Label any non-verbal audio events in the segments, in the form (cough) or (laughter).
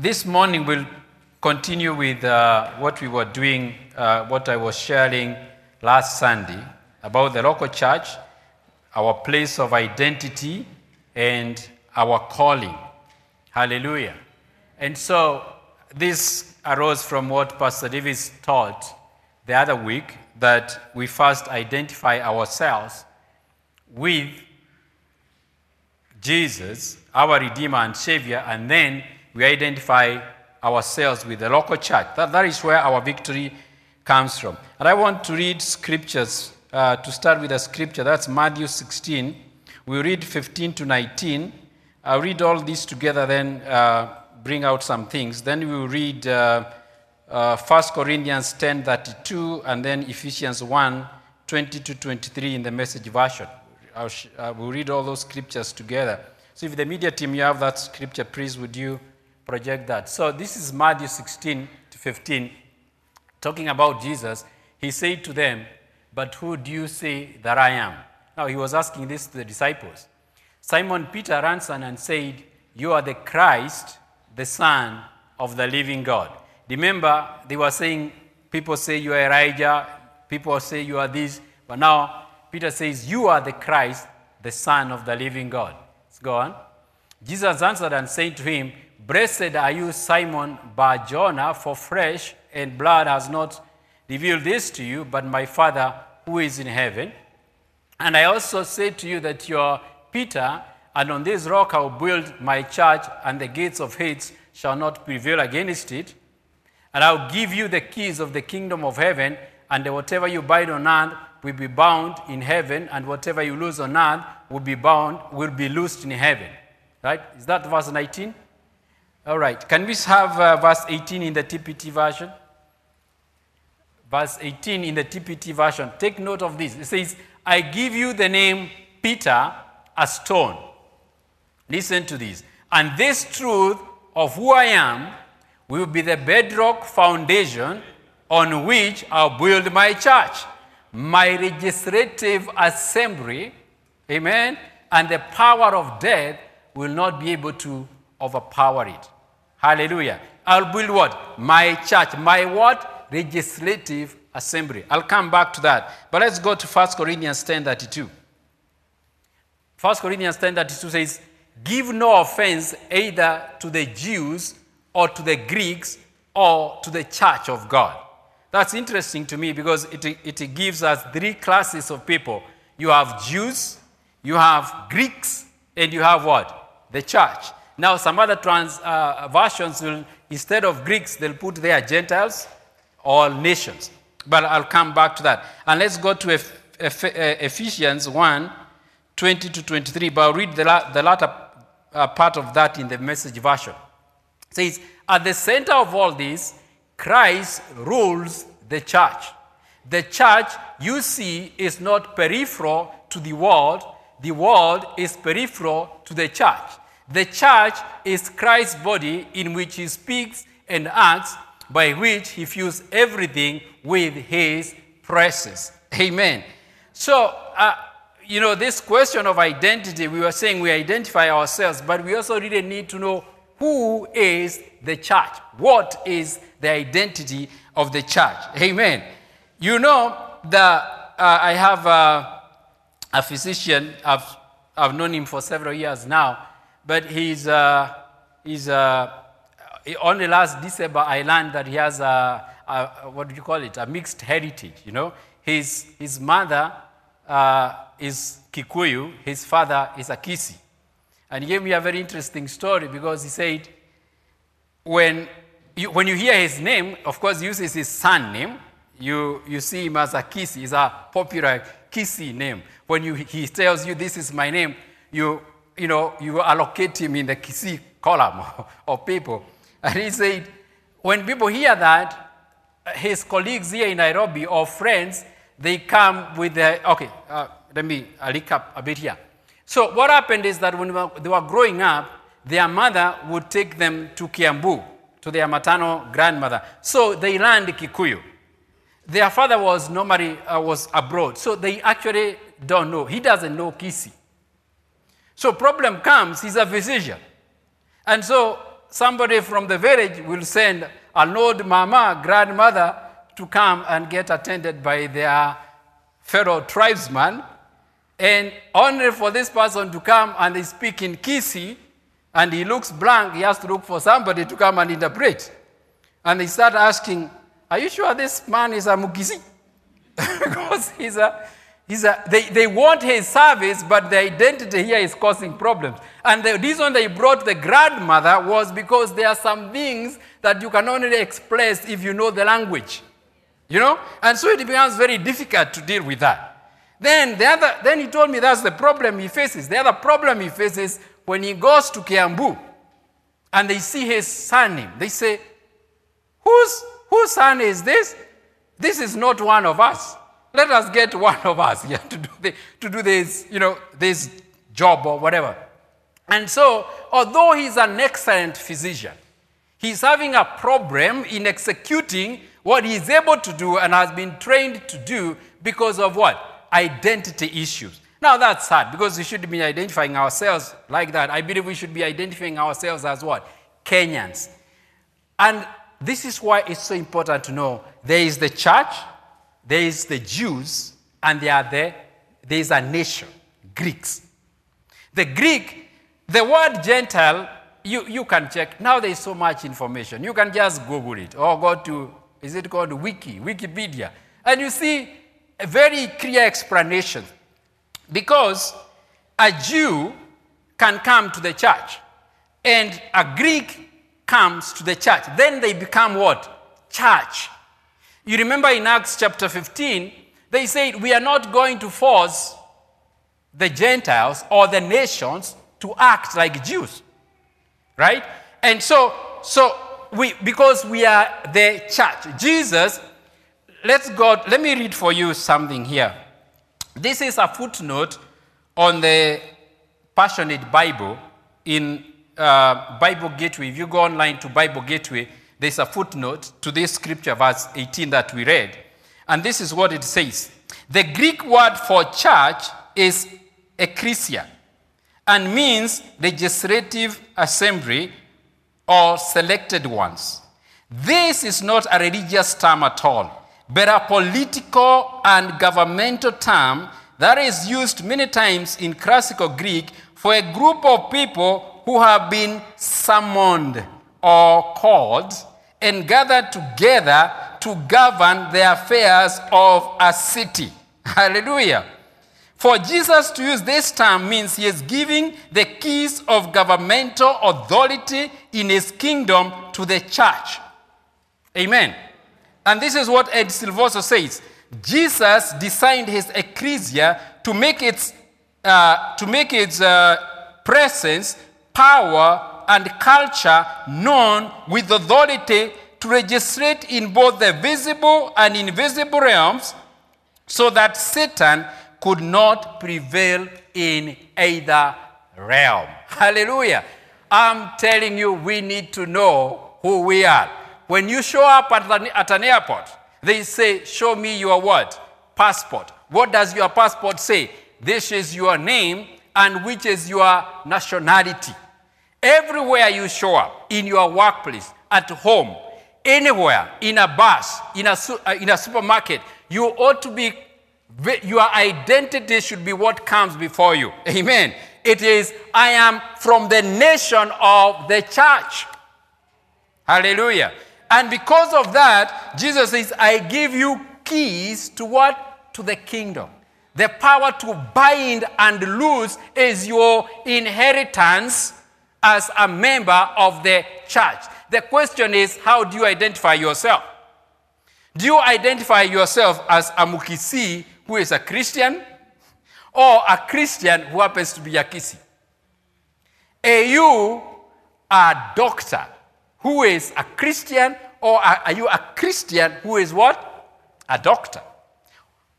This morning we'll continue with uh, what we were doing, uh, what I was sharing last Sunday about the local church, our place of identity, and our calling. Hallelujah. And so this arose from what Pastor Davis taught the other week that we first identify ourselves with Jesus, our Redeemer and Savior, and then we identify ourselves with the local church. That, that is where our victory comes from. And I want to read scriptures, uh, to start with a scripture. That's Matthew 16. We read 15 to 19. I'll read all these together, then uh, bring out some things. Then we will read uh, uh, 1 Corinthians 10 32, and then Ephesians 1 20 to 23 in the message version. I'll sh- uh, we'll read all those scriptures together. So if the media team, you have that scripture, please would you project that. So this is Matthew 16 to 15, talking about Jesus. He said to them, But who do you say that I am? Now he was asking this to the disciples. Simon Peter answered and said, You are the Christ, the Son of the living God. Remember, they were saying, People say you are Elijah, people say you are this, but now Peter says, You are the Christ, the Son of the living God. Let's go on. Jesus answered and said to him, Blessed are you, Simon Bar Jonah, for flesh and blood has not revealed this to you, but my Father who is in heaven. And I also say to you that you are Peter, and on this rock I will build my church, and the gates of Hades shall not prevail against it. And I will give you the keys of the kingdom of heaven, and whatever you bind on earth will be bound in heaven, and whatever you loose on earth will be bound, will be loosed in heaven. Right? Is that verse 19? All right. Can we have uh, verse 18 in the TPT version? Verse 18 in the TPT version. Take note of this. It says, I give you the name Peter, a stone. Listen to this. And this truth of who I am will be the bedrock foundation on which I'll build my church, my legislative assembly, amen, and the power of death will not be able to overpower it. Hallelujah. I'll build what? My church. My what? Legislative assembly. I'll come back to that. But let's go to 1 Corinthians 10 32. 1 Corinthians 10 32 says, Give no offense either to the Jews or to the Greeks or to the church of God. That's interesting to me because it, it gives us three classes of people. You have Jews, you have Greeks, and you have what? The church. Now, some other trans, uh, versions will, instead of Greeks, they'll put their Gentiles or nations. But I'll come back to that. And let's go to Ephesians 1 20 to 23. But I'll read the, la- the latter uh, part of that in the message version. It says, At the center of all this, Christ rules the church. The church, you see, is not peripheral to the world, the world is peripheral to the church. The church is Christ's body in which he speaks and acts, by which he fills everything with his presence. Amen. So, uh, you know, this question of identity, we were saying we identify ourselves, but we also really need to know who is the church? What is the identity of the church? Amen. You know, the, uh, I have a, a physician, I've, I've known him for several years now, but he's, uh, he's uh, only last December I learned that he has a, a, what do you call it, a mixed heritage, you know. His, his mother uh, is Kikuyu, his father is a Kisii. And he gave me a very interesting story because he said, when you, when you hear his name, of course, he uses his son name. You, you see him as a Kisii. It's a popular Kisii name. When you, he tells you, this is my name, you, you know, you allocate him in the Kisii column (laughs) of people. And he said, when people hear that, his colleagues here in Nairobi or friends, they come with the, okay, uh, let me uh, recap a bit here. So what happened is that when they were growing up, their mother would take them to Kiambu, to their maternal grandmother. So they learned Kikuyu. Their father was normally uh, was abroad, so they actually don't know. He doesn't know Kisii. So problem comes, he's a physician. And so somebody from the village will send an old mama, grandmother, to come and get attended by their fellow tribesman. And only for this person to come and speak in Kisii, and he looks blank, he has to look for somebody to come and interpret. And they start asking, Are you sure this man is a Mukisi? (laughs) because he's a, a they, they want his service, but the identity here is causing problems. And the reason they brought the grandmother was because there are some things that you can only express if you know the language. You know? And so it becomes very difficult to deal with that. Then the other then he told me that's the problem he faces. The other problem he faces when he goes to Kiambu and they see his surname, they say, Whose whose son is this? This is not one of us. Let us get one of us here to do, the, to do this, you know, this job or whatever. And so, although he's an excellent physician, he's having a problem in executing what he's able to do and has been trained to do because of what? Identity issues. Now that's sad because we should be identifying ourselves like that. I believe we should be identifying ourselves as what? Kenyans. And this is why it's so important to know there is the church, there is the Jews, and there, are the, there is a nation, Greeks. The Greek, the word Gentile, you, you can check. Now there is so much information. You can just Google it or go to, is it called Wiki, Wikipedia? And you see a very clear explanation. Because a Jew can come to the church and a Greek comes to the church. Then they become what? Church. You remember in Acts chapter 15, they said, We are not going to force the Gentiles or the nations to act like Jews. Right? And so, so we, because we are the church, Jesus, let's go, let me read for you something here. This is a footnote on the Passionate Bible in uh, Bible Gateway, if you go online to Bible Gateway, there's a footnote to this scripture, verse 18 that we read. And this is what it says The Greek word for church is ecclesia and means legislative assembly or selected ones. This is not a religious term at all, but a political and governmental term that is used many times in classical Greek for a group of people who have been summoned or called and gathered together to govern the affairs of a city. (laughs) Hallelujah. For Jesus to use this term means he is giving the keys of governmental authority in his kingdom to the church. Amen. And this is what Ed Silvoso says. Jesus designed his ecclesia to make its, uh, to make its uh, presence power, and culture known with authority to legislate in both the visible and invisible realms so that Satan could not prevail in either realm. Hallelujah. I'm telling you, we need to know who we are. When you show up at an, at an airport, they say, Show me your what? Passport. What does your passport say? This is your name and which is your nationality. Everywhere you show up, in your workplace, at home, anywhere, in a bus, in a, uh, in a supermarket, you ought to be, your identity should be what comes before you. (laughs) Amen. It is, I am from the nation of the church. Hallelujah. And because of that, Jesus says, I give you keys to what? To the kingdom. The power to bind and loose is your inheritance as a member of the church. The question is, how do you identify yourself? Do you identify yourself as a Mukisi who is a Christian or a Christian who happens to be a Kisii? Are you a doctor who is a Christian or are you a Christian who is what? A doctor.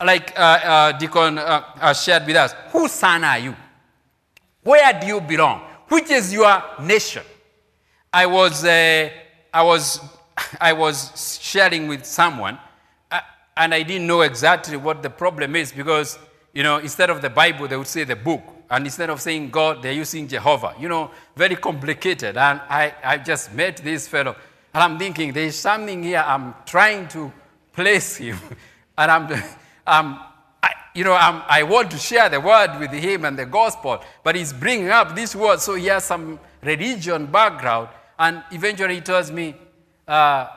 Like uh, uh, Deacon uh, uh shared with us, whose son are you? Where do you belong? Which is your nation. I was, uh, I was, (laughs) I was sharing with someone, uh, and I didn't know exactly what the problem is because, you know, instead of the Bible, they would say the book. And instead of saying God, they're using Jehovah. You know, very complicated. And I, I just met this fellow. And I'm thinking, there's something here. I'm trying to place him. (laughs) and I'm, (laughs) I'm you know, I'm, I want to share the word with him and the gospel. But he's bringing up this word. So he has some religion background. And eventually he tells me, uh,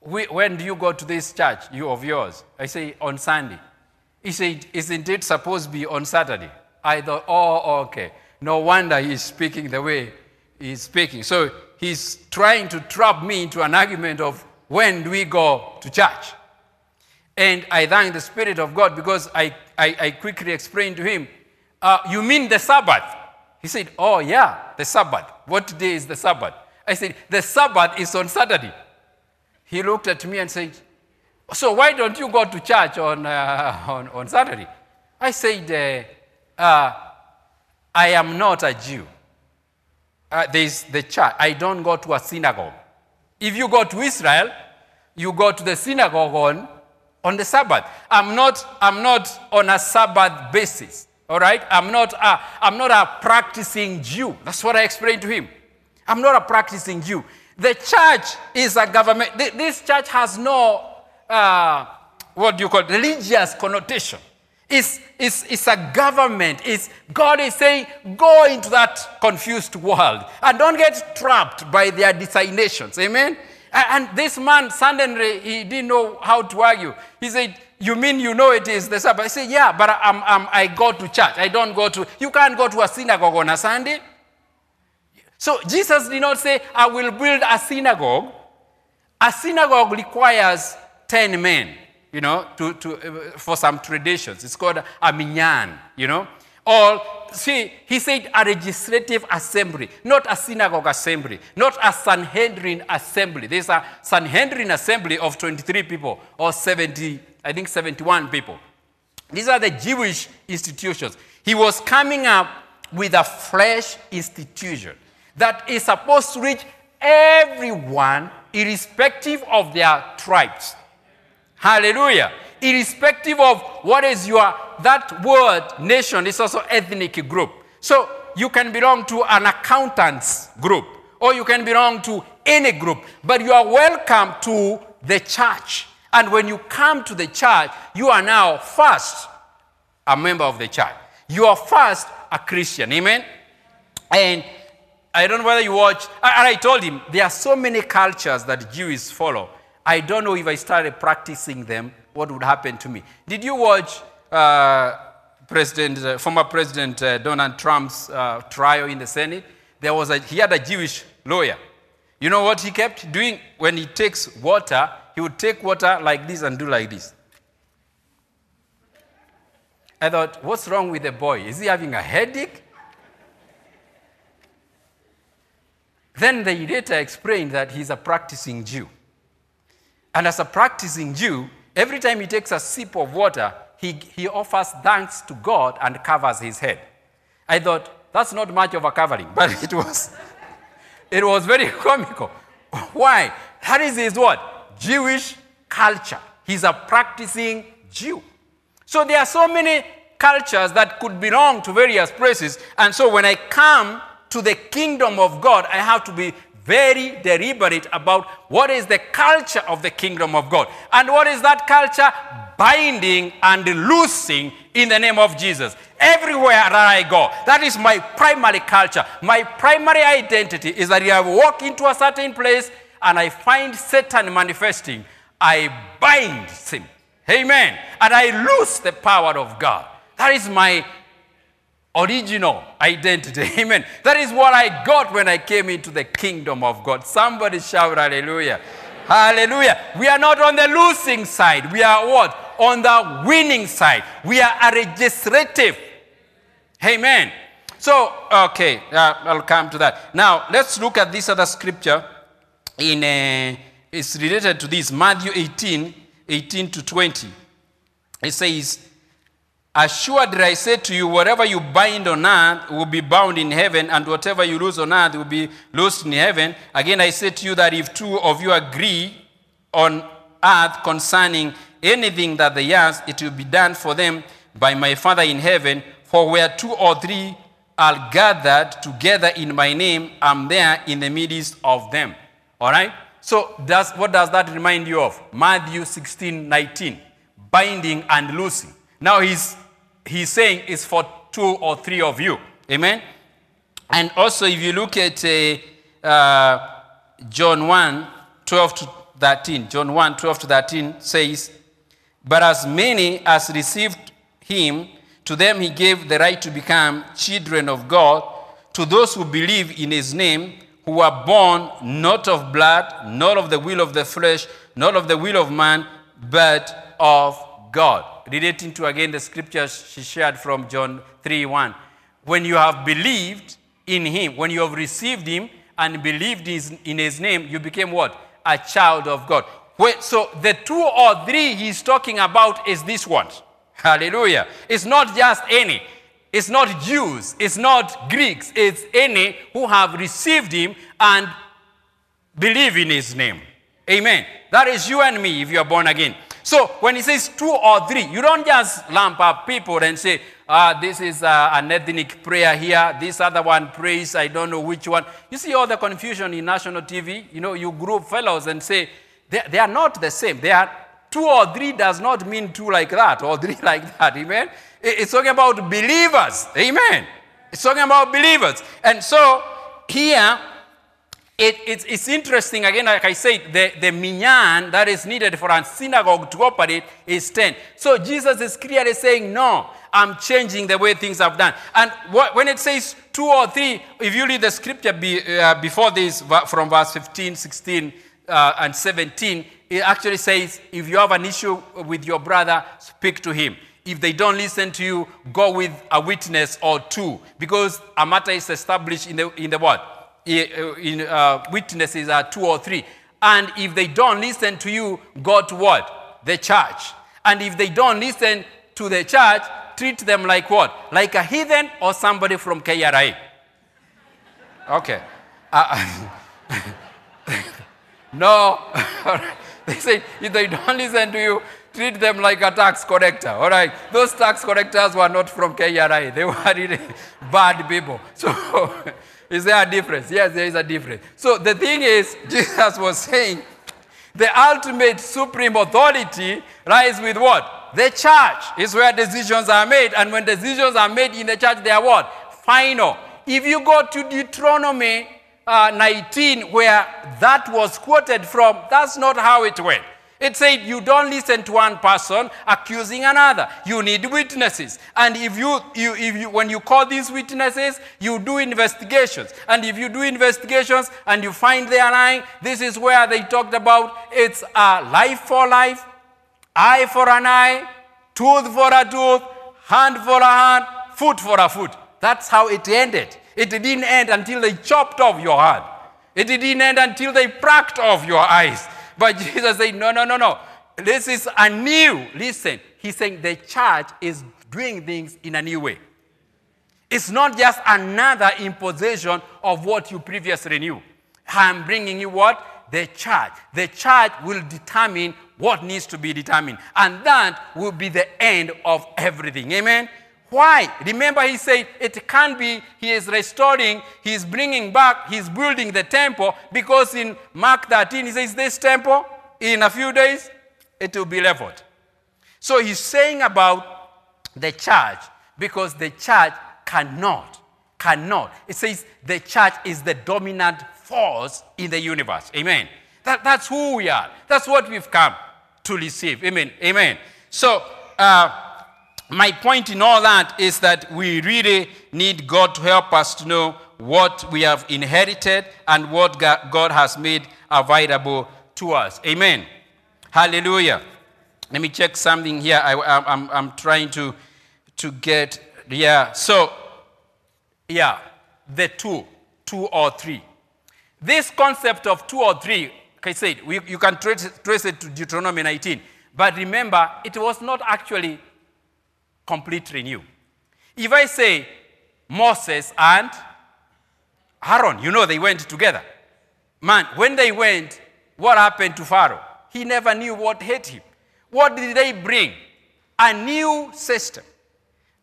when do you go to this church, you of yours? I say, on Sunday. He said, isn't it supposed to be on Saturday? I thought, oh, okay. No wonder he's speaking the way he's speaking. So he's trying to trap me into an argument of when do we go to church? And I thank the Spirit of God because I, I, I quickly explained to him, uh, You mean the Sabbath? He said, Oh, yeah, the Sabbath. What day is the Sabbath? I said, The Sabbath is on Saturday. He looked at me and said, So why don't you go to church on, uh, (laughs) on, on Saturday? I said, uh, uh, I am not a Jew. Uh, there's the church. I don't go to a synagogue. If you go to Israel, you go to the synagogue on, on the Sabbath. I'm not, I'm not on a Sabbath basis. All right? I'm not, a, I'm not a practicing Jew. That's what I explained to him. I'm not a practicing Jew. The church is a government. This church has no, uh, what do you call it, religious connotation. It's, it's, it's a government. It's, God is saying, go into that confused world and don't get trapped by their designations. Amen? And this man, suddenly, he didn't know how to argue. He said, You mean you know it is the Sabbath? I said, Yeah, but I'm, I'm, I go to church. I don't go to, you can't go to a synagogue on a Sunday. So Jesus did not say, I will build a synagogue. A synagogue requires 10 men, you know, to, to, uh, for some traditions. It's called a minyan, you know. Or, see, he said a legislative assembly, not a synagogue assembly, not a Sanhedrin assembly. There's a Sanhedrin assembly of 23 people or 70, I think 71 people. These are the Jewish institutions. He was coming up with a fresh institution that is supposed to reach everyone, irrespective of their tribes. Hallelujah. Irrespective of what is your, that word, nation, is also ethnic group. So you can belong to an accountant's group, or you can belong to any group, but you are welcome to the church. And when you come to the church, you are now first a member of the church. You are first a Christian. Amen? And I don't know whether you watch, and I told him there are so many cultures that Jews follow. I don't know if I started practicing them, what would happen to me. Did you watch uh, President, uh, former President uh, Donald Trump's uh, trial in the Senate? There was a, he had a Jewish lawyer. You know what he kept doing when he takes water? He would take water like this and do like this. I thought, what's wrong with the boy? Is he having a headache? Then the later explained that he's a practicing Jew. And as a practicing Jew, every time he takes a sip of water, he, he offers thanks to God and covers his head. I thought, that's not much of a covering, (laughs) but it was, it was very (laughs) comical. Why? That is his what? Jewish culture. He's a practicing Jew. So there are so many cultures that could belong to various places. And so when I come to the kingdom of God, I have to be very deliberate about what is the culture of the kingdom of God. And what is that culture? Binding and loosing in the name of Jesus. Everywhere that I go, that is my primary culture. My primary identity is that if I walk into a certain place and I find Satan manifesting, I bind him. Amen. And I lose the power of God. That is my original identity. (laughs) Amen. That is what I got when I came into the kingdom of God. Somebody shout hallelujah. Hallelujah. We are not on the losing side. We are what? On the winning side. We are a legislative. Amen. So, okay, uh, I'll come to that. Now, let's look at this other scripture. In uh, It's related to this Matthew 18 18 to 20. It says, Assuredly, I say to you, whatever you bind on earth will be bound in heaven, and whatever you lose on earth will be loosed in heaven. Again, I say to you that if two of you agree on earth concerning anything that they ask, it will be done for them by my Father in heaven. For where two or three are gathered together in my name, I'm there in the midst of them. All right? So, does, what does that remind you of? Matthew 16, 19. Binding and loosing. Now, he's, he's saying is for two or three of you. Amen? And also, if you look at uh, uh, John 1, 12 to 13, John 1, 12 to 13 says, But as many as received him, to them he gave the right to become children of God, to those who believe in his name, who are born not of blood, not of the will of the flesh, not of the will of man, but of God. Relating to again the scripture she shared from John 3 1. When you have believed in him, when you have received him and believed in his name, you became what? A child of God. So the two or three he's talking about is this one. Hallelujah. It's not just any. It's not Jews. It's not Greeks. It's any who have received him and believe in his name. Amen. That is you and me if you are born again. So when he says two or three, you don't just lump up people and say, ah, this is uh, an ethnic prayer here, this other one prays, I don't know which one. You see all the confusion in national TV. You know, you group fellows and say, they, they are not the same. They are two or three does not mean two like that or three (laughs) like that. Amen. It's talking about believers. Amen. It's talking about believers. And so here, it, it's, it's, interesting, again, like I said, the, the minyan that is needed for a synagogue to operate is 10. So Jesus is clearly saying, no, I'm changing the way things have done. And what, when it says two or three, if you read the scripture be, uh, before this, from verse 15, 16, uh, and 17, it actually says, if you have an issue with your brother, speak to him. If they don't listen to you, go with a witness or two, because a matter is established in the, in the what? In uh, witnesses are two or three. And if they don't listen to you, go to what? The church. And if they don't listen to the church, treat them like what? Like a heathen or somebody from KRA. Okay. Uh, (laughs) no. (laughs) they say if they don't listen to you, treat them like a tax collector. All right. Those tax collectors were not from KRA. They (laughs) were really bad people. So (laughs) is there a difference? Yes, there is a difference. So the thing is, (laughs) Jesus was saying, the ultimate supreme authority lies with what? The church is where decisions are made. And when decisions are made in the church, they are what? Final. If you go to Deuteronomy uh, 19, where that was quoted from, that's not how it went. It said you don't listen to one person accusing another. You need witnesses. And if you, you, if you, when you call these witnesses, you do investigations. And if you do investigations and you find they are lying, this is where they talked about it's a life for life, eye for an eye, tooth for a tooth, hand for a hand, foot for a foot. That's how it ended. It didn't end until they chopped off your hand. It didn't end until they pracked off your eyes. But (laughs) Jesus said, no, no, no, no. This is a new. Listen, he's saying the church is doing things in a new way. It's not just another imposition of what you previously knew. I'm bringing you what? The church. The church will determine what needs to be determined. And that will be the end of everything. Amen? Why? Remember, he said it can't be, he is restoring, he is bringing back, he's building the temple because in Mark 13, he says, This temple, in a few days, it will be leveled. So he's saying about the church because the church cannot, cannot. It says the church is the dominant force in the universe. Amen. That, that's who we are. That's what we've come to receive. Amen. Amen. So, uh, my point in all that is that we really need God to help us to know what we have inherited and what God has made available to us. Amen. Hallelujah. Let me check something here. I, am trying to, to get, yeah. So, yeah, the two, two or three. This concept of two or three, like I said, we, you can trace, trace it to Deuteronomy 19. But remember, it was not actually complete renew. If I say Moses and Aaron, you know they went together. Man, when they went, what happened to Pharaoh? He never knew what hit him. What did they bring? A new system.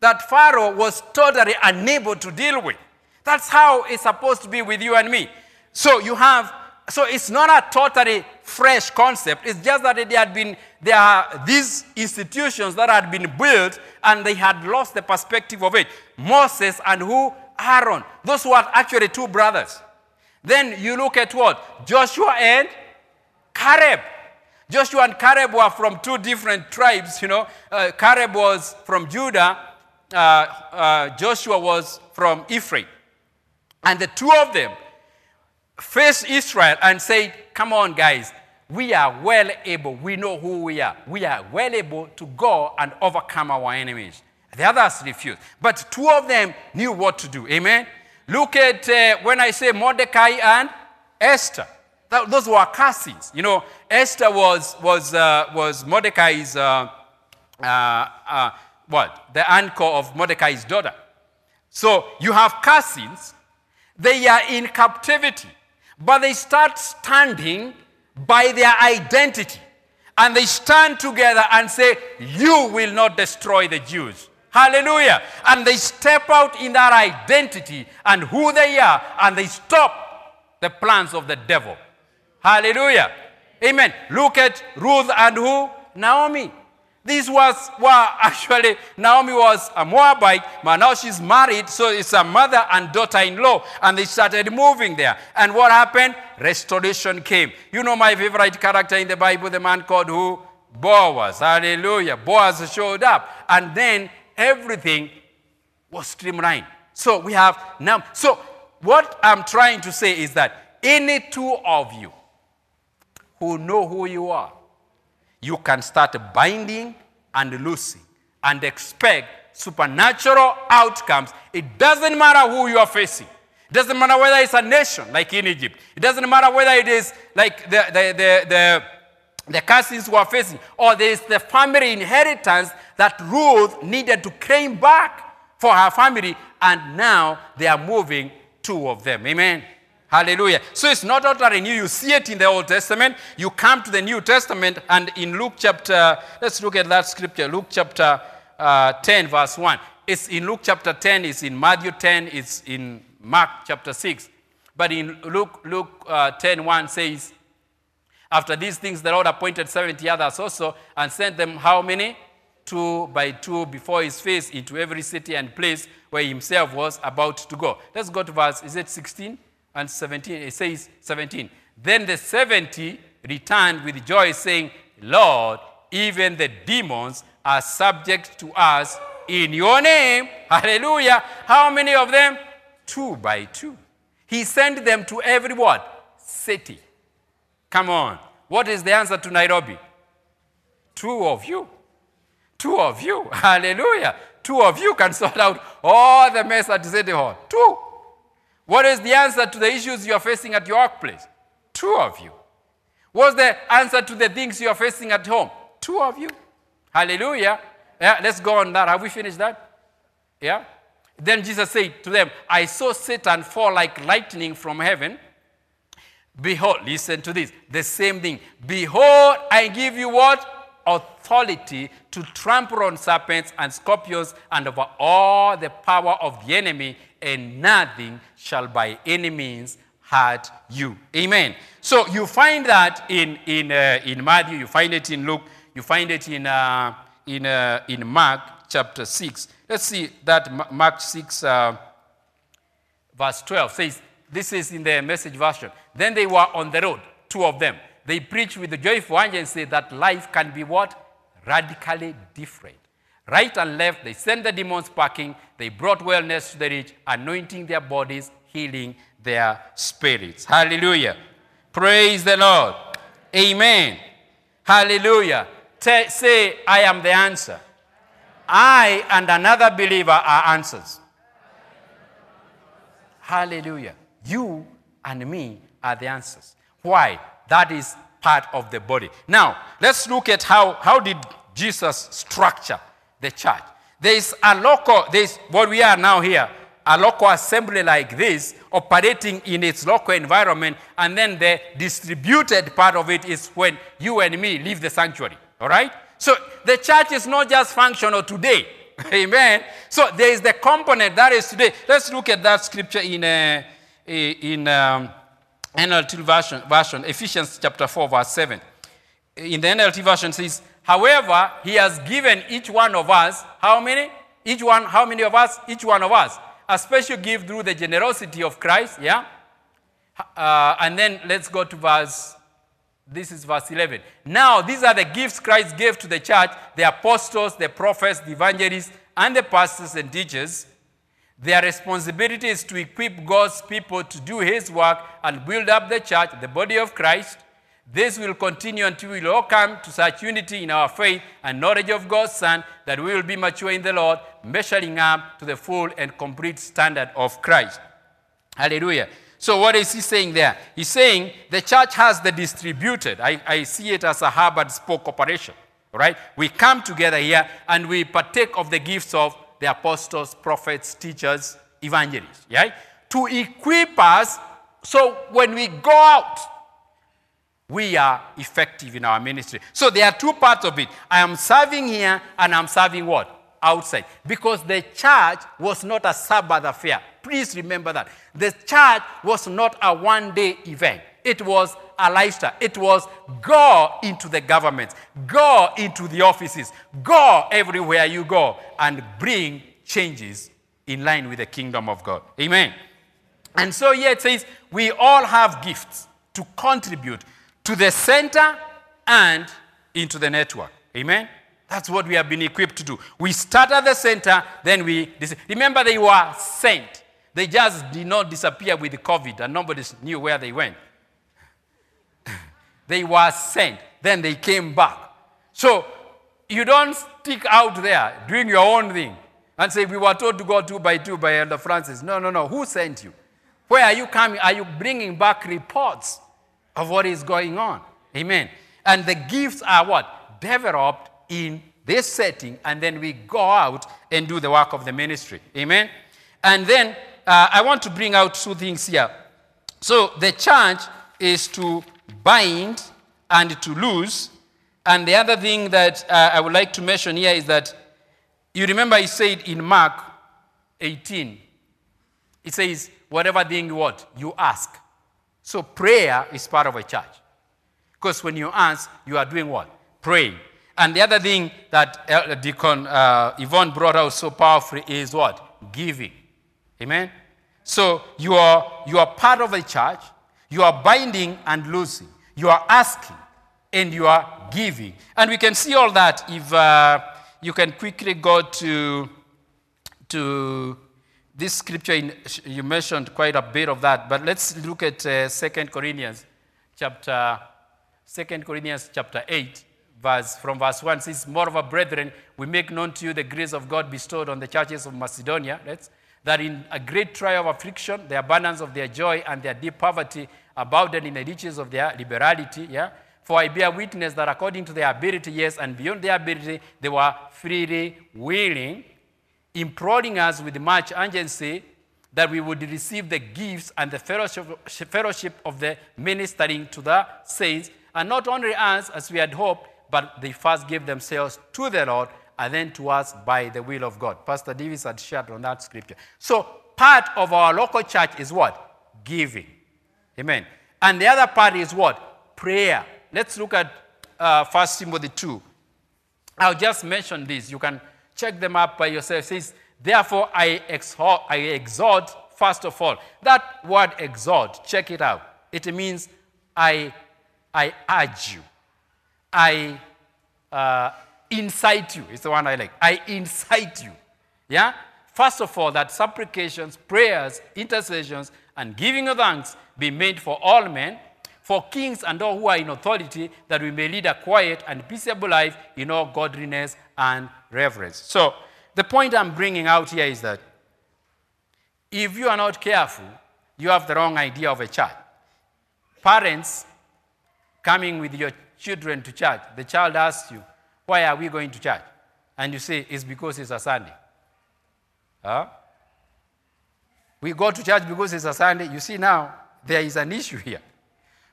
that Pharaoh was totally unable to deal with. That's how it's supposed to be with you and me. So you have, so it's not a totally fresh concept. It's just that there had been, there are these institutions that had been built and they had lost the perspective of it. Moses and who? Aaron. Those were actually two brothers. Then you look at what? Joshua and Caleb. Joshua and Caleb were from two different tribes, you know. Uh, Caleb was from Judah, uh, uh, Joshua was from Ephraim. And the two of them faced Israel and said, Come on, guys, we are well able, we know who we are. We are well able to go and overcome our enemies. The others refused. But two of them knew what to do. Amen? Look at uh, when I say Mordecai and Esther. Those were cousins. You know, Esther was, was, uh, was Mordecai's, uh, uh, uh what? The uncle of Mordecai's daughter. So you have cousins, they are in captivity, but they start standing by their identity. And they stand together and say, You will not destroy the Jews. Hallelujah. And they step out in that identity and who they are, and they stop the plans of the devil. Hallelujah. Amen. Look at Ruth and who? Naomi. This was well, actually Naomi was a Moabite, but now she's married, so it's a mother and daughter-in-law, and they started moving there. And what happened? Restoration came. You know my favorite character in the Bible, the man called who? Boaz. Hallelujah. Boaz showed up, and then everything was streamlined. So we have now. So what I'm trying to say is that any two of you who know who you are, you can start binding and loosing and expect supernatural outcomes. It doesn't matter who you are facing. It doesn't matter whether it's a nation like in Egypt. It doesn't matter whether it is like the, the, the, the, the cousins are facing, or there is the family inheritance that Ruth needed to claim back for her family, and now they are moving two of them. Amen. Hallelujah. So it's not totally new. You see it in the Old Testament. You come to the New Testament, and in Luke chapter, let's look at that scripture. Luke chapter uh, 10, verse 1. It's in Luke chapter 10, it's in Matthew 10, it's in Mark chapter 6. But in Luke, Luke uh, 10, 1 says, After these things, the Lord appointed 70 others also and sent them how many? Two by two before his face into every city and place where himself was about to go. Let's go to verse, is it 16? And 17, it says 17. Then the 70 returned with joy, saying, Lord, even the demons are subject to us in your name. Hallelujah. How many of them? Two by two. He sent them to every what? City. Come on. What is the answer to Nairobi? Two of you. Two of you. (laughs) Hallelujah. Two of you can (laughs) sort out all the mess at City Hall. Two. What is the answer to the issues you are facing at your workplace? Two of you. What's the answer to the things you are facing at home? Two of you. Hallelujah. Yeah, let's go on that. Have we finished that? Yeah? Then Jesus said to them, I saw Satan fall like lightning from heaven. Behold, listen to this. The same thing. Behold, I give you what? Authority to trample on serpents and scorpions and over all the power of the enemy, and nothing shall by any means hurt you. Amen. So you find that in, in, uh, in Matthew, you find it in Luke, you find it in, uh, in, uh, in Mark chapter 6. Let's see that Mark 6, uh, verse 12 says, This is in the message version. Then they were on the road, two of them. They preached with the joyful urgency that life can be what? Radically different. Right and left, they sent the demons packing. They brought wellness to the rich, anointing their bodies, healing their spirits. Hallelujah. Praise the Lord. Amen. Hallelujah. T- say, I am the answer. I and another believer are answers. Hallelujah. You and me are the answers. Why? That is part of the body. Now, let's look at how, how did Jesus structure the church. There is a local, there is what we are now here, a local assembly like this operating in its local environment, and then the distributed part of it is when you and me leave the sanctuary. All right? So the church is not just functional today. (laughs) Amen. So there is the component that is today. Let's look at that scripture in uh, in um, NLT version, version, Ephesians chapter 4, verse 7. In the NLT version says, However, he has given each one of us, how many? Each one, how many of us? Each one of us. A special gift through the generosity of Christ, yeah? Uh, and then let's go to verse, this is verse 11. Now, these are the gifts Christ gave to the church the apostles, the prophets, the evangelists, and the pastors and teachers. Their responsibility is to equip God's people to do His work and build up the church, the body of Christ. This will continue until we all come to such unity in our faith and knowledge of God's Son that we will be mature in the Lord, measuring up to the full and complete standard of Christ. Hallelujah. So, what is he saying there? He's saying the church has the distributed. I, I see it as a hub and spoke operation. Right? We come together here and we partake of the gifts of the apostles, prophets, teachers, evangelists. Right? To equip us so when we go out, we are effective in our ministry. So there are two parts of it. I am serving here and I'm serving what? Outside. Because the church was not a Sabbath affair. Please remember that. The church was not a one day event, it was a lifestyle. It was go into the government, go into the offices, go everywhere you go and bring changes in line with the kingdom of God. Amen. And so here it says, we all have gifts to contribute to the center and into the network. Amen? That's what we have been equipped to do. We start at the center, then we. Remember, they were sent. They just did not disappear with COVID, and nobody knew where they went. they were sent, then they came back. So you don't stick out there doing your own thing and say, We were told to go two by two by Elder Francis. No, no, no. Who sent you? Where are you coming? Are you bringing back reports? Of what is going on. Amen. And the gifts are what? Developed in this setting, and then we go out and do the work of the ministry. Amen. And then uh, I want to bring out two things here. So the church is to bind and to lose. And the other thing that uh, I would like to mention here is that you remember he said in Mark 18, it says, whatever thing you what you ask, so prayer is part of a church. Because when you ask, you are doing what? Praying. And the other thing that Deacon uh, Yvonne brought out so powerfully is what? Giving. Amen? So you are, you are part of a church. You are binding and losing. You are asking and you are giving. And we can see all that if uh, you can quickly go to, to this scripture, in, you mentioned quite a bit of that, but let's look at uh, 2 Corinthians chapter, 2 Corinthians chapter 8, verse, from verse 1 says, Moreover, brethren, we make known to you the grace of God bestowed on the churches of Macedonia, that in a great trial of affliction, the abundance of their joy and their deep poverty abounded in the riches of their liberality, yeah? For I bear witness that according to their ability, yes, and beyond their ability, they were freely willing imploring us with much urgency that we would receive the gifts and the fellowship of the ministering to the saints, and not only us as we had hoped, but they first gave themselves to the Lord and then to us by the will of God. Pastor Davis had shared on that scripture. So, part of our local church is what? Giving. Amen. And the other part is what? Prayer. Let's look at uh, 1 Timothy 2. I'll just mention this. You can Check them up by yourself. It says, Therefore, I exhort, I exhort, first of all. That word exhort, check it out. It means I, I urge you. I uh, incite you. It's the one I like. I incite you. Yeah? First of all, that supplications, prayers, intercessions, and giving of thanks be made for all men, for kings and all who are in authority, that we may lead a quiet and peaceable life in all godliness and reverence. So, the point I'm bringing out here is that if you are not careful, you have the wrong idea of a church. Parents coming with your children to church, the child asks you, Why are we going to church? And you say, It's because it's a Sunday. Huh? We go to church because it's a Sunday. You see, now there is an issue here. (laughs)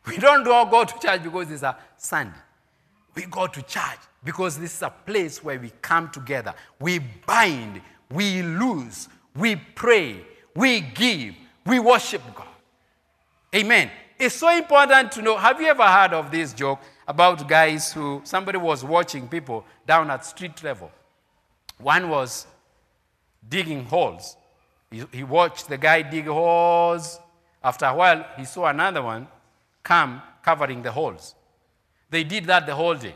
We don't all go to church because it's a Sunday. We go to church because this is a place where we come together. We bind, we lose, we pray, we give, we worship God. Amen. It's so important to know. Have you ever heard of this joke about guys who somebody was watching people down at street level? One was digging holes. He, he watched the guy dig holes. After a while, he saw another one come covering the holes. They did that the whole day.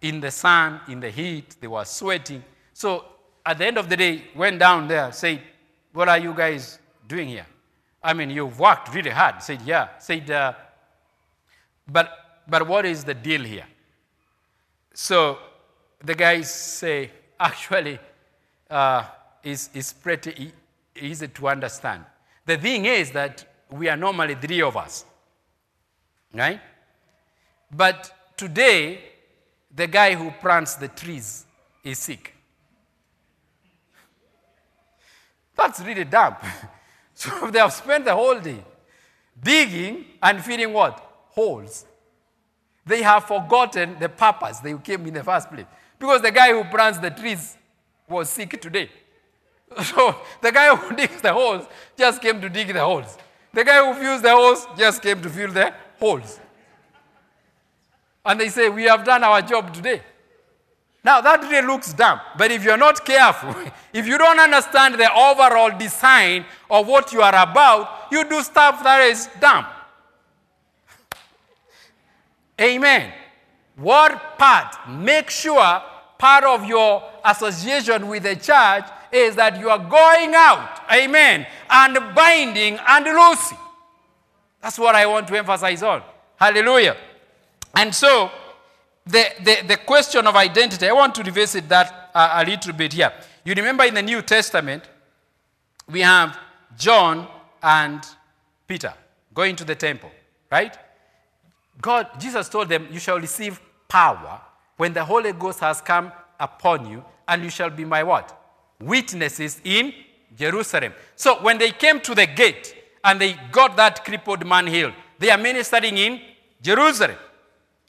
In the sun, in the heat, they were sweating. So at the end of the day, went down there, said, What are you guys doing here? I mean, you've worked really hard. Said, Yeah. Said, uh, but, but what is the deal here? So the guys say, (laughs) Actually, uh, it's, it's pretty easy to understand. The thing is that we are normally three of us, right? But today, the guy who plants the trees is sick. That's really dumb. (laughs) so they have spent the whole day digging and filling what? Holes. They have forgotten the purpose they came in the first place. Because the guy who plants the trees was sick today. (laughs) So the guy who (laughs) digs the holes just came to dig the holes. The guy who fills the holes just came to fill the holes. And they say, We have done our job today. Now, that really looks dumb, but if you're not careful, (laughs) if you don't understand the overall design of what you are about, you do stuff that is dumb. Amen. What part? Make sure part of your association with the church is that you are going out, amen, and binding and loosing. That's what I want to emphasize on. Hallelujah. And so, the, the, the question of identity, I want to revisit that uh, a little bit here. You remember in the New Testament, we have John and Peter going to the temple, right? God, Jesus told them, You shall receive power when the Holy Ghost has come upon you, and you shall be my what? Witnesses in Jerusalem. So when they came to the gate and they got that crippled man healed, they are ministering in Jerusalem.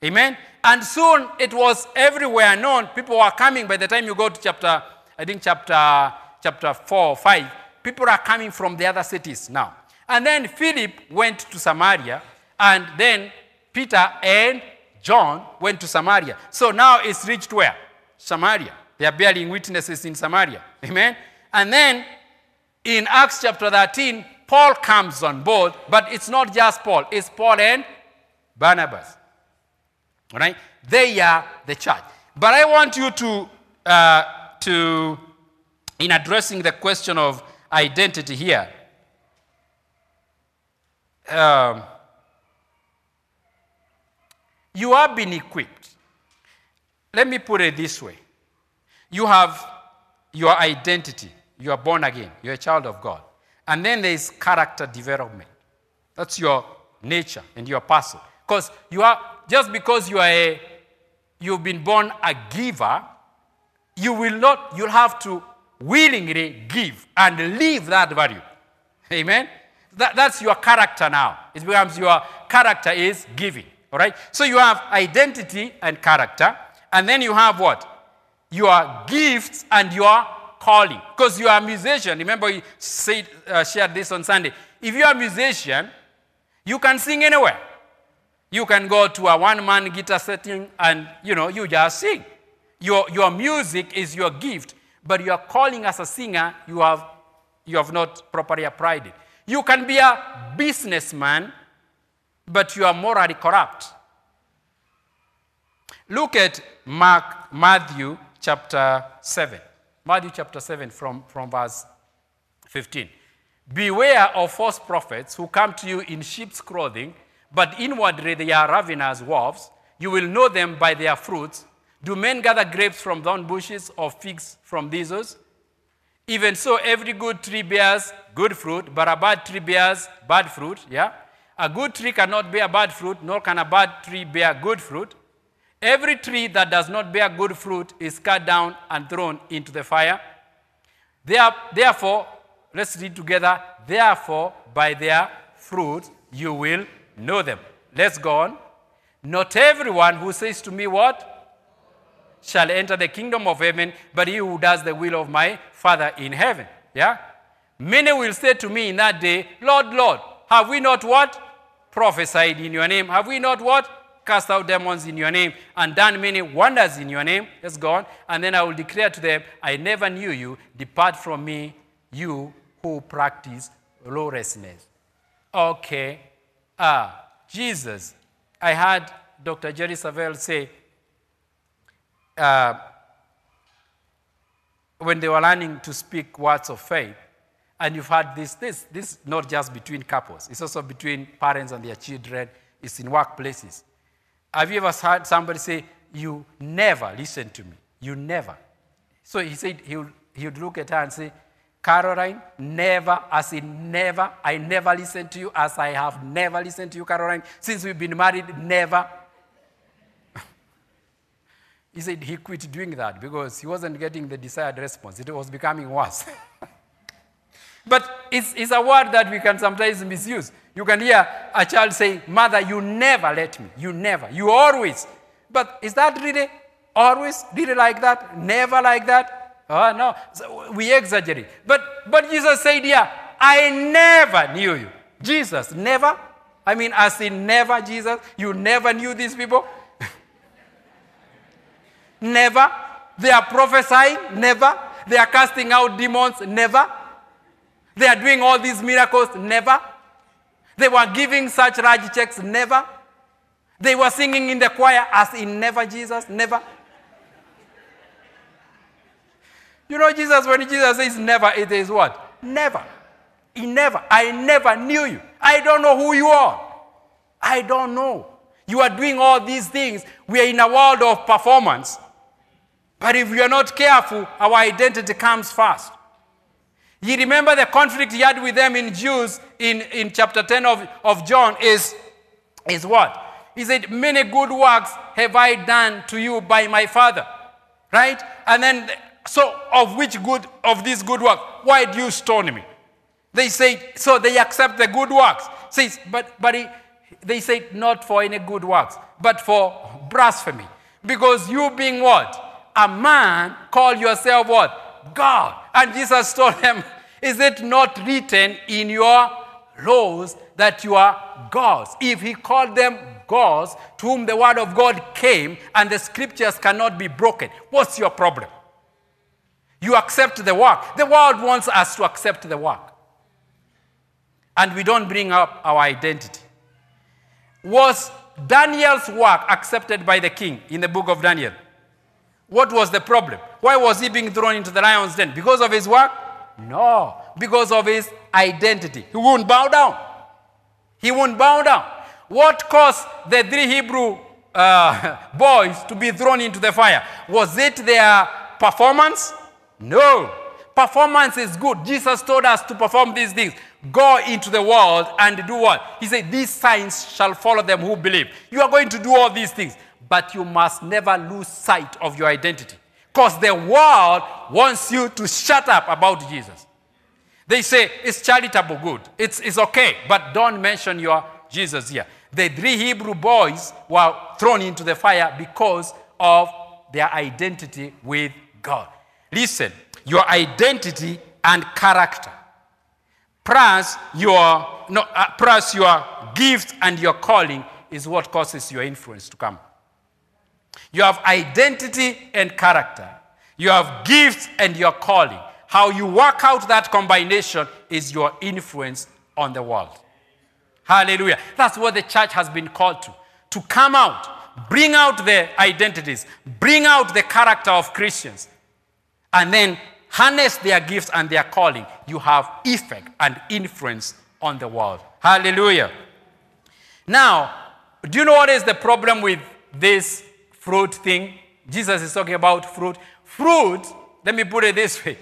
Amen. And soon it was everywhere known. People were coming by the time you go to chapter, I think chapter chapter 4 or 5, people are coming from the other cities now. And then Philip went to Samaria, and then Peter and John went to Samaria. So now it's reached where? Samaria. They are bearing witnesses in Samaria. Amen. And then in Acts chapter 13, Paul comes on board, but it's not just Paul, it's Paul and Barnabas. All right? They are the church. But I want you to, uh, to in addressing the question of identity here, um, you have been equipped. Let me put it this way you have your identity, you are born again, you're a child of God. And then there is character development. That's your nature and your person. Because you are just because you are a you've been born a giver, you will not, you'll have to willingly give and leave that value. Amen? That, that's your character now. It becomes your character is giving. All right? So you have identity and character, and then you have what? Your gifts and your calling. Because you are a musician. Remember, we said, uh, shared this on Sunday. If you are a musician, you can sing anywhere. You can go to a one man guitar setting and, you know, you just sing. Your, your music is your gift, but your calling as a singer, you have, you have not properly applied it. You can be a businessman, but you are morally corrupt. Look at Mark, Matthew chapter 7. Matthew chapter 7 from, from verse 15. Beware of false prophets who come to you in sheep's clothing, but inwardly they are ravenous wolves. You will know them by their fruits. Do men gather grapes from thorn bushes or figs from thistles? Even so, every good tree bears good fruit, but a bad tree bears bad fruit. Yeah? A good tree cannot bear bad fruit, nor can a bad tree bear good fruit. Every tree that does not bear good fruit is cut down and thrown into the fire. Therefore, let's read together. Therefore, by their fruit you will know them. Let's go on. Not everyone who says to me, What? Shall enter the kingdom of heaven, but he who does the will of my Father in heaven. Yeah? Many will say to me in that day, Lord, Lord, have we not what? Prophesied in your name. Have we not what? Cast out demons in your name and done many wonders in your name. Let's go on. And then I will declare to them, I never knew you. Depart from me, you who practice lawlessness. Okay. Ah, Jesus. I heard Dr. Jerry Savelle say, uh, when they were learning to speak words of faith, and you've had this, this, this not just between couples, it's also between parents and their children, it's in workplaces. Have you ever heard somebody say, You never listen to me? You never. So he said he would, he would look at her and say, Caroline, never, as in never, I never listened to you, as I have never listened to you, Caroline. Since we've been married, never. he said he quit doing that because he wasn't getting the desired response. It was becoming worse. (laughs) but it's, it's a word that we can sometimes misuse. You can hear a child saying, Mother, you never let me. You never. You always. But is that really always? Really like that? Never like that? Oh, no. So we exaggerate. But, but Jesus said, Yeah, I never knew you. Jesus, never? I mean, as in never, Jesus? You never knew these people? (laughs) never. They are prophesying? Never. They are casting out demons? Never. They are doing all these miracles? Never. They were giving such large checks? Never. They were singing in the choir as in never, Jesus? Never. You know, Jesus, when Jesus says never, it is what? Never. He never. I never knew you. I don't know who you are. I don't know. You are doing all these things. We are in a world of performance. But if we are not careful, our identity comes first. You remember the conflict he had with them in Jews in, in chapter 10 of, of John is, is what? He said, Many good works have I done to you by my Father. Right? And then, so of which good, of this good work, why do you stone me? They say, so they accept the good works. Says, but, but he, they say, not for any good works, but for blasphemy. Because you being what? A man, call yourself what? God. And Jesus told them, Is it not written in your laws that you are gods? If he called them gods, to whom the word of God came, and the scriptures cannot be broken, what's your problem? You accept the work. The world wants us to accept the work. And we don't bring up our identity. Was Daniel's work accepted by the king in the book of Daniel? What was the problem? Why was he being thrown into the lion's den? Because of his work? No, because of his identity. He won't bow down. He won't bow down. What caused the three Hebrew uh, (laughs) boys to be thrown into the fire? Was it their performance? No. Performance is good. Jesus told us to perform these things. Go into the world and do what? He said, These signs shall follow them who believe. You are going to do all these things, but you must never lose sight of your identity. Because the world wants you to shut up about Jesus. They say it's charitable good, it's, it's okay, but don't mention your Jesus here. The three Hebrew boys were thrown into the fire because of their identity with God. Listen, your identity and character, plus your, no, uh, plus your gift and your calling is what causes your influence to come. You have identity and character. You have gifts and your calling. How you work out that combination is your influence on the world. Hallelujah. That's what the church has been called to. To come out, bring out the identities, bring out the character of Christians, and then harness their gifts and their calling. You have effect and influence on the world. Hallelujah. Now, do you know what is the problem with this fruit thing? Jesus is talking about fruit. Fruit, let me put it this way.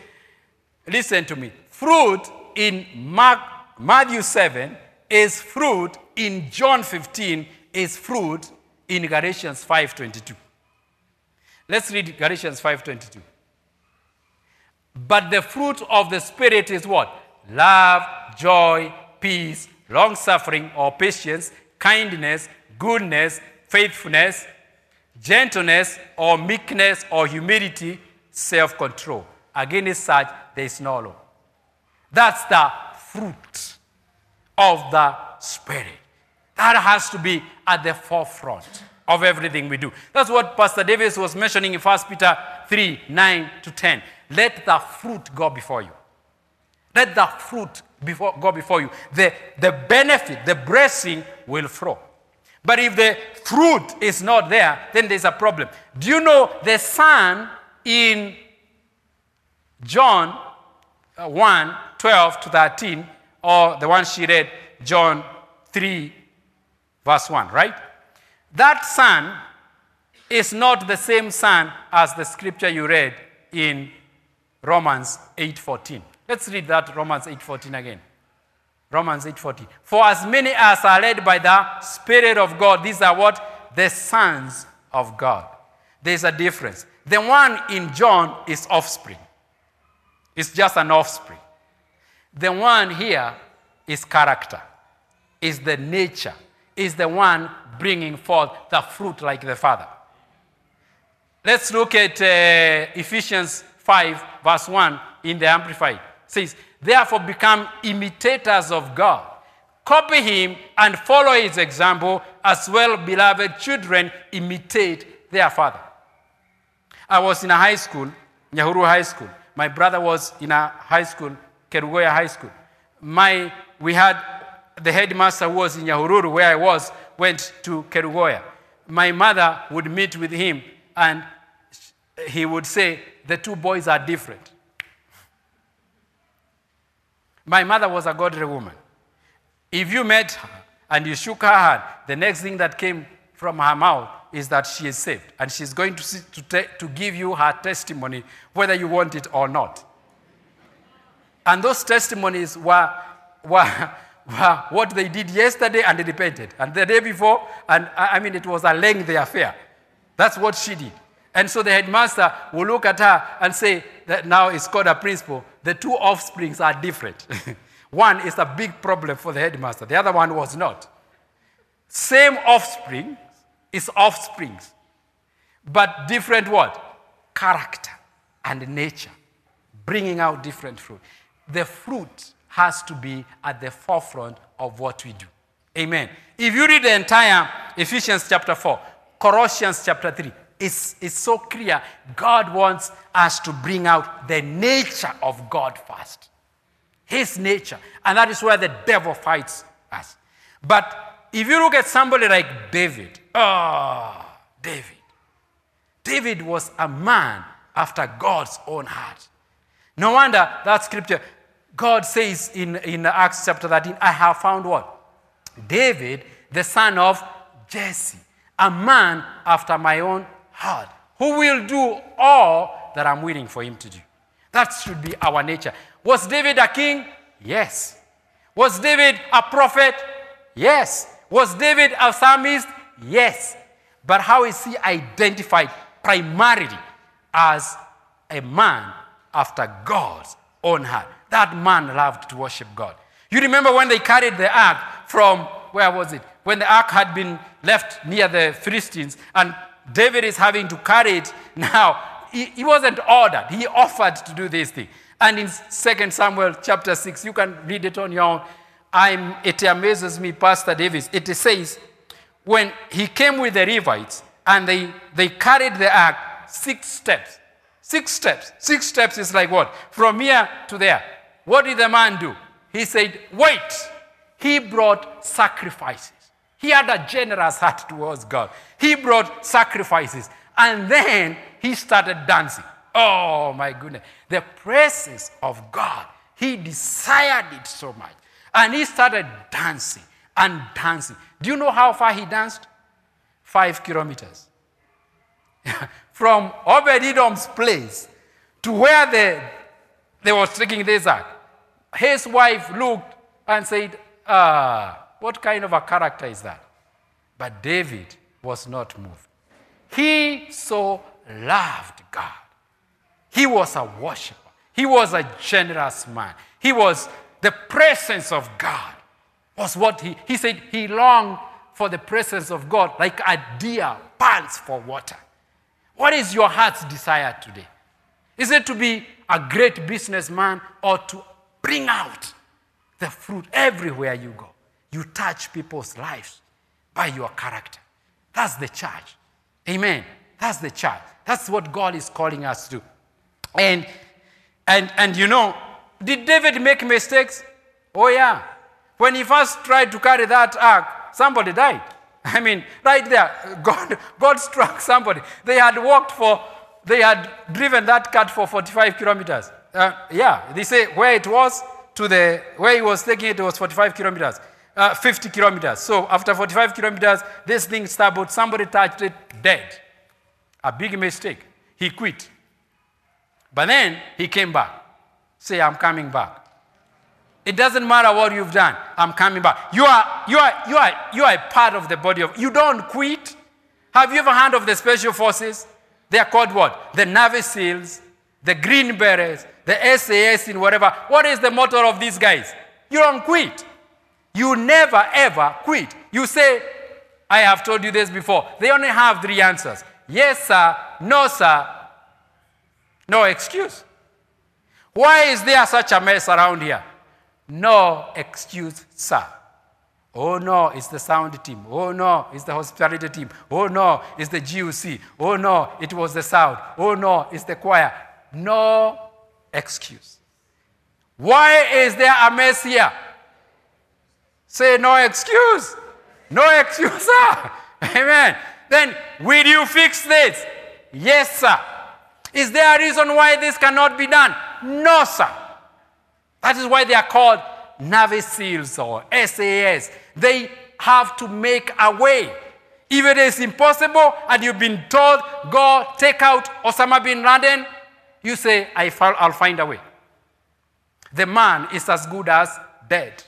Listen to me. Fruit in Mark, Matthew 7 is fruit in John 15 is fruit in Galatians 5:22. Let's read Galatians 5:22. But the fruit of the spirit is what? Love, joy, peace, long suffering or patience, kindness, goodness, faithfulness, gentleness, or meekness, or humility, self control. Against such, there is no law. That's the fruit of the Spirit. That has to be at the forefront of everything we do. That's what Pastor Davis was mentioning in 1 Peter 3 9 to 10. Let the fruit go before you. Let the fruit before, go before you. The, the benefit, the blessing will flow. But if the fruit is not there, then there's a problem. Do you know the son in John uh, 1 12 to 13, or the one she read, John 3, verse 1, right? That son is not the same son as the scripture you read in Romans 8:14. Let's read that Romans 8:14 again. Romans 8:14. For as many as are led by the Spirit of God, these are what? The sons of God. There's a difference. The one in John is offspring. It's just an offspring. The one here is character, is the nature, is the one bringing forth the fruit like the Father. Let's look at uh, Ephesians 5, verse 1 in the Amplified. Says, Therefore, become imitators of God. Copy him and follow his example, as well, beloved children, imitate their father. I was in a high school, Nyahururu High School. My brother was in a high school, Kerugoya High School. My, we had the headmaster who was in Nyahururu, where I was, went to Kerugoya. My mother would meet with him, and he would say, The two boys are different. My mother was a godly woman. If you met her and you shook her hand, the next thing that came from her mouth is that she is saved. And she's going to, see, to, to give you her testimony, whether you want it or not. And those testimonies were, were, were what they did yesterday and they repented. And the day before, and I mean, it was a lengthy affair. That's what she did. And so the headmaster will look at her and say that now it's called a principle. The two offsprings are different. (laughs) one is a big problem for the headmaster, the other one was not. Same offspring is offsprings, but different what? Character and nature, bringing out different fruit. The fruit has to be at the forefront of what we do. Amen. If you read the entire Ephesians chapter 4, Colossians chapter 3, it's, it's so clear. God wants us to bring out the nature of God first. His nature. And that is where the devil fights us. But if you look at somebody like David, oh, David. David was a man after God's own heart. No wonder that scripture, God says in, in Acts chapter 13, I have found what? David, the son of Jesse, a man after my own heart, who will do all that I'm willing for him to do. That should be our nature. Was David a king? Yes. Was David a prophet? Yes. Was David a psalmist? Yes. But how is he identified primarily as a man after God's own heart? That man loved to worship God. You remember when they carried the ark from, where was it? When the ark had been left near the Philistines and David is having to carry it now. He, he wasn't ordered, he offered to do this thing. And in 2 Samuel chapter 6, you can read it on your own. I'm, it amazes me, Pastor Davis. It says, when he came with the Levites and they, they carried the ark six steps. Six steps. Six steps is like what? From here to there. What did the man do? He said, Wait. He brought sacrifices. He had a generous heart towards God. He brought sacrifices. And then he started dancing. Oh my goodness. The presence of God. He desired it so much. And he started dancing and dancing. Do you know how far he danced? Five kilometers. (laughs) From Obed-Edom's place to where they, they was taking ark. His wife looked and said, Ah, what kind of a character is that? But David was not moved. He so loved God. He was a worshiper. He was a generous man. He was the presence of God was what he he said he longed for the presence of God like a deer pants for water. What is your heart's desire today? Is it to be a great businessman or to bring out the fruit everywhere you go? You touch people's lives by your character. That's the church. Amen. That's the church. That's what God is calling us to. And and and you know, did David make mistakes? Oh yeah. When he first tried to carry that ark, somebody died. I mean, right there, God, God struck somebody. They had walked for, they had driven that cart for 45 kilometers. Uh, yeah, they say where it was to the, where he was taking it, it was 45 kilometers, uh, 50 kilometers. So after 45 kilometers, this thing stumbled, somebody touched it, dead. A big mistake. He quit. But then he came back. Say, I'm coming back. It doesn't matter what you've done. I'm coming back. You are, you are, you are, you are a part of the body of. You don't quit. Have you ever heard of the special forces? They are called what? The Navy SEALs, the Green Berets, the SAS, in whatever. What is the motto of these guys? You don't quit. You never ever quit. You say, I have told you this before. They only have three answers yes, sir, no, sir, no excuse. Why is there such a mess around here? No excuse, sir. Oh no, it's the sound team. Oh no, it's the hospitality team. Oh no, it's the GUC. Oh no, it was the sound. Oh no, it's the choir. No excuse. Why is there a mess here? Say no excuse. No excuse, sir. (laughs) Amen. Then, will you fix this? Yes, sir. Is there a reason why this cannot be done? No, sir. That is why they are called Navy SEALs or SAS. They have to make a way. If it is impossible and you've been told, go take out Osama bin Laden, you say, I'll find a way. The man is as good as dead.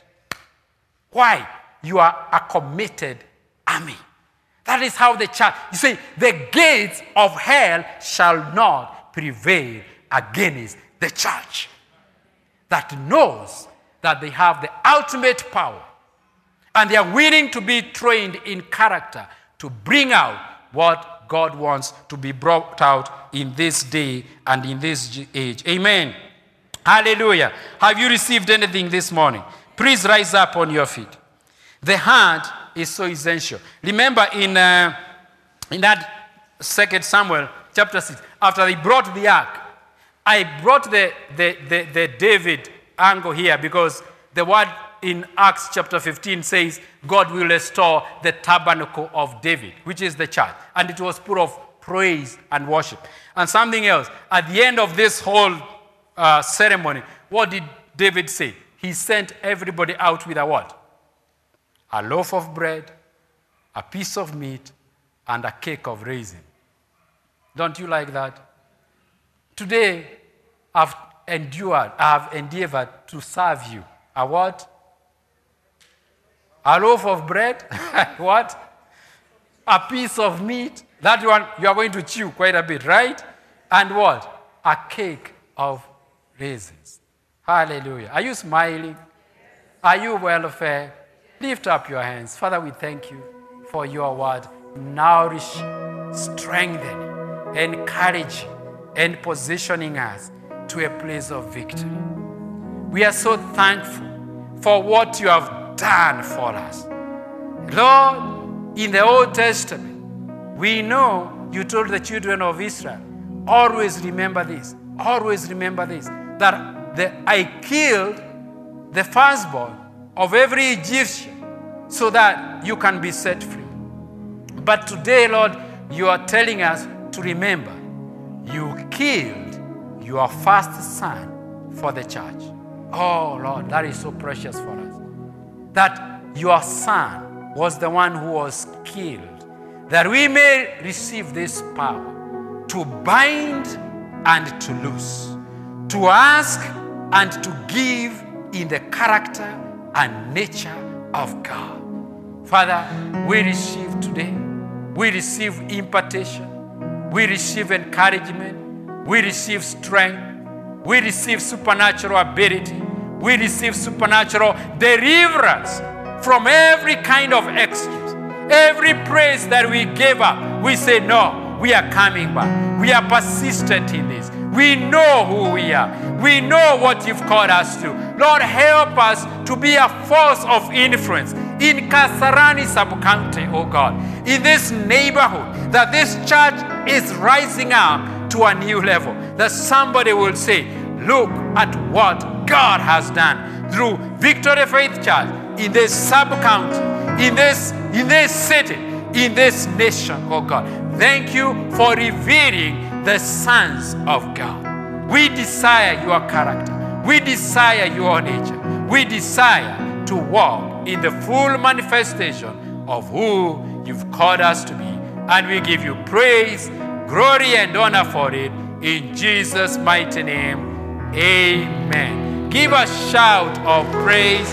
Why? You are a committed army. That is how the church, you see, the gates of hell shall not prevail against the church that knows that they have the ultimate power and they are willing to be trained in character to bring out what God wants to be brought out in this day and in this age. Amen. Hallelujah. Have you received anything this morning? Please rise up on your feet. The heart is so essential. Remember in, uh, in that second Samuel chapter 6, after they brought the ark, I brought the, the, the, the David angle here because the word in Acts chapter 15 says God will restore the tabernacle of David, which is the church. And it was full of praise and worship. And something else, at the end of this whole uh, ceremony, what did David say? He sent everybody out with a what? A loaf of bread, a piece of meat, and a cake of raisin. Don't you like that? Today, I've endured, I've endeavored to serve you. A what? A loaf of bread? (laughs) what? A piece of meat? That one you are going to chew quite a bit, right? And what? A cake of raisins. Hallelujah. Are you smiling? Are you well fed? Lift up your hands. Father, we thank you for your word. Nourish, strengthen, encourage, and positioning us to a place of victory. We are so thankful for what you have done for us. Lord, in the Old Testament, we know you told the children of Israel, always remember this, always remember this, that I killed the firstborn of every Egyptian so that you can be set free. But today, Lord, you are telling us to remember you killed your first son for the church. Oh, Lord, that is so precious for us. That your son was the one who was killed, that we may receive this power to bind and to loose, to ask and to give in the character and nature of God. Father, we receive today, we receive impartation, we receive encouragement, we receive strength, we receive supernatural ability, we receive supernatural deliverance from every kind of excuse, Every praise that we gave up, we say, No, we are coming back. We are persistent in this. We know who we are. We know what you've called us to. Lord, help us to be a force of influence in Kasarani sub-county, oh God, in this neighborhood, that this church is rising up to a new level. That somebody will say, look at what God has done through Victory Faith Church in this sub-county, in this, in this city, in this nation, oh God. Thank you for revealing the sons of God. We desire your character. We desire your nature. We desire to walk in the full manifestation of who you've called us to be. And we give you praise, glory, and honor for it. In Jesus' mighty name, amen. Give a shout of praise